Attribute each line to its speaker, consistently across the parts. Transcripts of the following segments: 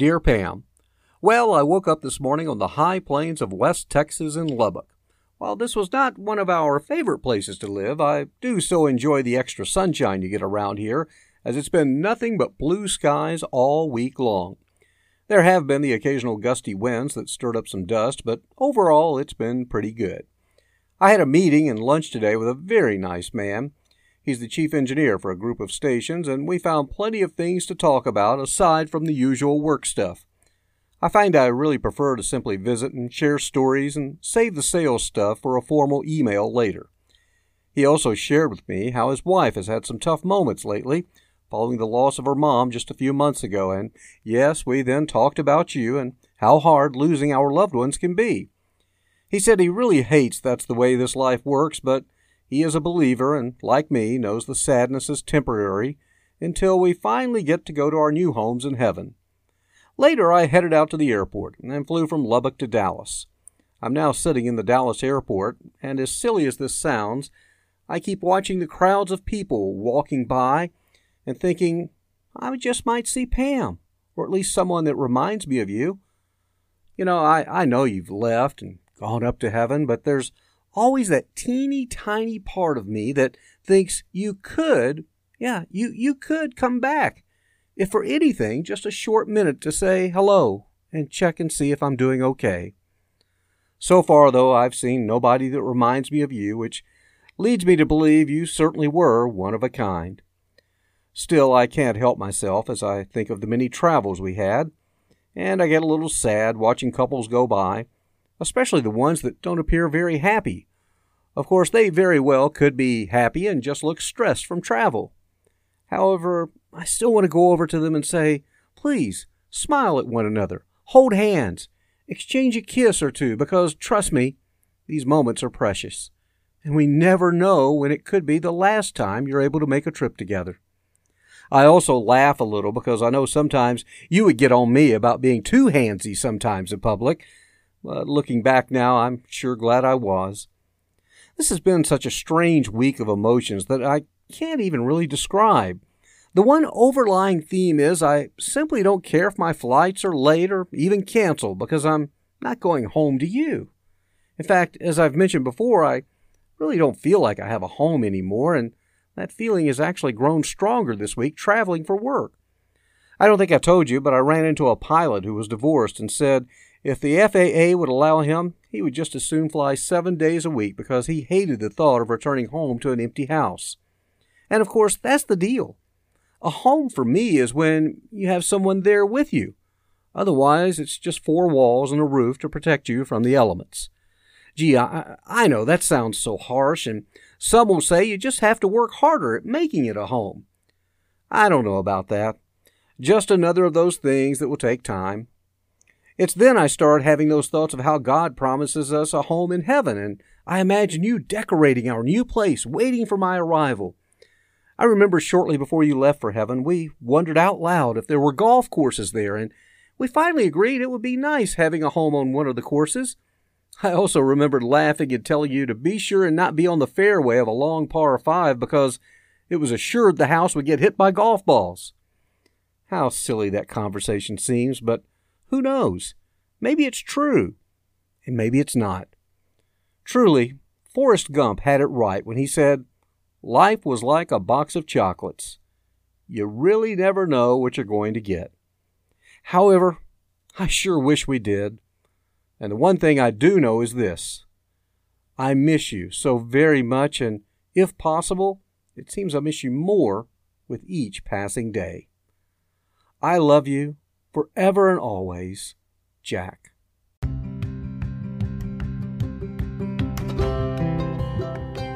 Speaker 1: Dear Pam, Well, I woke up this morning on the high plains of West Texas in Lubbock. While this was not one of our favorite places to live, I do so enjoy the extra sunshine you get around here, as it's been nothing but blue skies all week long. There have been the occasional gusty winds that stirred up some dust, but overall it's been pretty good. I had a meeting and lunch today with a very nice man. He's the chief engineer for a group of stations, and we found plenty of things to talk about aside from the usual work stuff. I find I really prefer to simply visit and share stories and save the sales stuff for a formal email later. He also shared with me how his wife has had some tough moments lately, following the loss of her mom just a few months ago, and yes, we then talked about you and how hard losing our loved ones can be. He said he really hates that's the way this life works, but he is a believer and, like me, knows the sadness is temporary until we finally get to go to our new homes in heaven. Later, I headed out to the airport and flew from Lubbock to Dallas. I'm now sitting in the Dallas airport, and as silly as this sounds, I keep watching the crowds of people walking by and thinking, I just might see Pam, or at least someone that reminds me of you. You know, I, I know you've left and gone up to heaven, but there's always that teeny tiny part of me that thinks you could, yeah, you, you could come back. If for anything, just a short minute to say hello and check and see if I'm doing okay. So far, though, I've seen nobody that reminds me of you, which leads me to believe you certainly were one of a kind. Still, I can't help myself as I think of the many travels we had, and I get a little sad watching couples go by especially the ones that don't appear very happy. Of course, they very well could be happy and just look stressed from travel. However, I still want to go over to them and say, please, smile at one another, hold hands, exchange a kiss or two, because trust me, these moments are precious, and we never know when it could be the last time you're able to make a trip together. I also laugh a little because I know sometimes you would get on me about being too handsy sometimes in public, but looking back now, I'm sure glad I was. This has been such a strange week of emotions that I can't even really describe. The one overlying theme is I simply don't care if my flights are late or even canceled because I'm not going home to you. In fact, as I've mentioned before, I really don't feel like I have a home anymore, and that feeling has actually grown stronger this week traveling for work. I don't think I told you, but I ran into a pilot who was divorced and said if the FAA would allow him, he would just as soon fly seven days a week because he hated the thought of returning home to an empty house. And of course, that's the deal. A home for me is when you have someone there with you. Otherwise, it's just four walls and a roof to protect you from the elements. Gee, I, I know that sounds so harsh, and some will say you just have to work harder at making it a home. I don't know about that. Just another of those things that will take time. It's then I start having those thoughts of how God promises us a home in heaven, and I imagine you decorating our new place, waiting for my arrival. I remember shortly before you left for heaven, we wondered out loud if there were golf courses there, and we finally agreed it would be nice having a home on one of the courses. I also remembered laughing and telling you to be sure and not be on the fairway of a long par five because it was assured the house would get hit by golf balls. How silly that conversation seems, but who knows? Maybe it's true, and maybe it's not. Truly, Forrest Gump had it right when he said, Life was like a box of chocolates. You really never know what you're going to get. However, I sure wish we did. And the one thing I do know is this I miss you so very much, and if possible, it seems I miss you more with each passing day. I love you forever and always, Jack.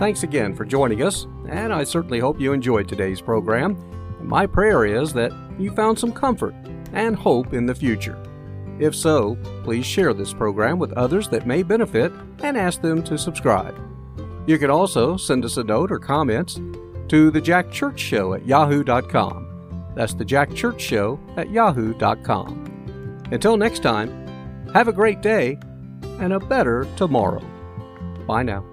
Speaker 1: Thanks again for joining us, and I certainly hope you enjoyed today's program. And my prayer is that you found some comfort and hope in the future. If so, please share this program with others that may benefit and ask them to subscribe. You can also send us a note or comments to the Jack Church Show at yahoo.com. That's the Jack Church Show at yahoo.com. Until next time, have a great day and a better tomorrow. Bye now.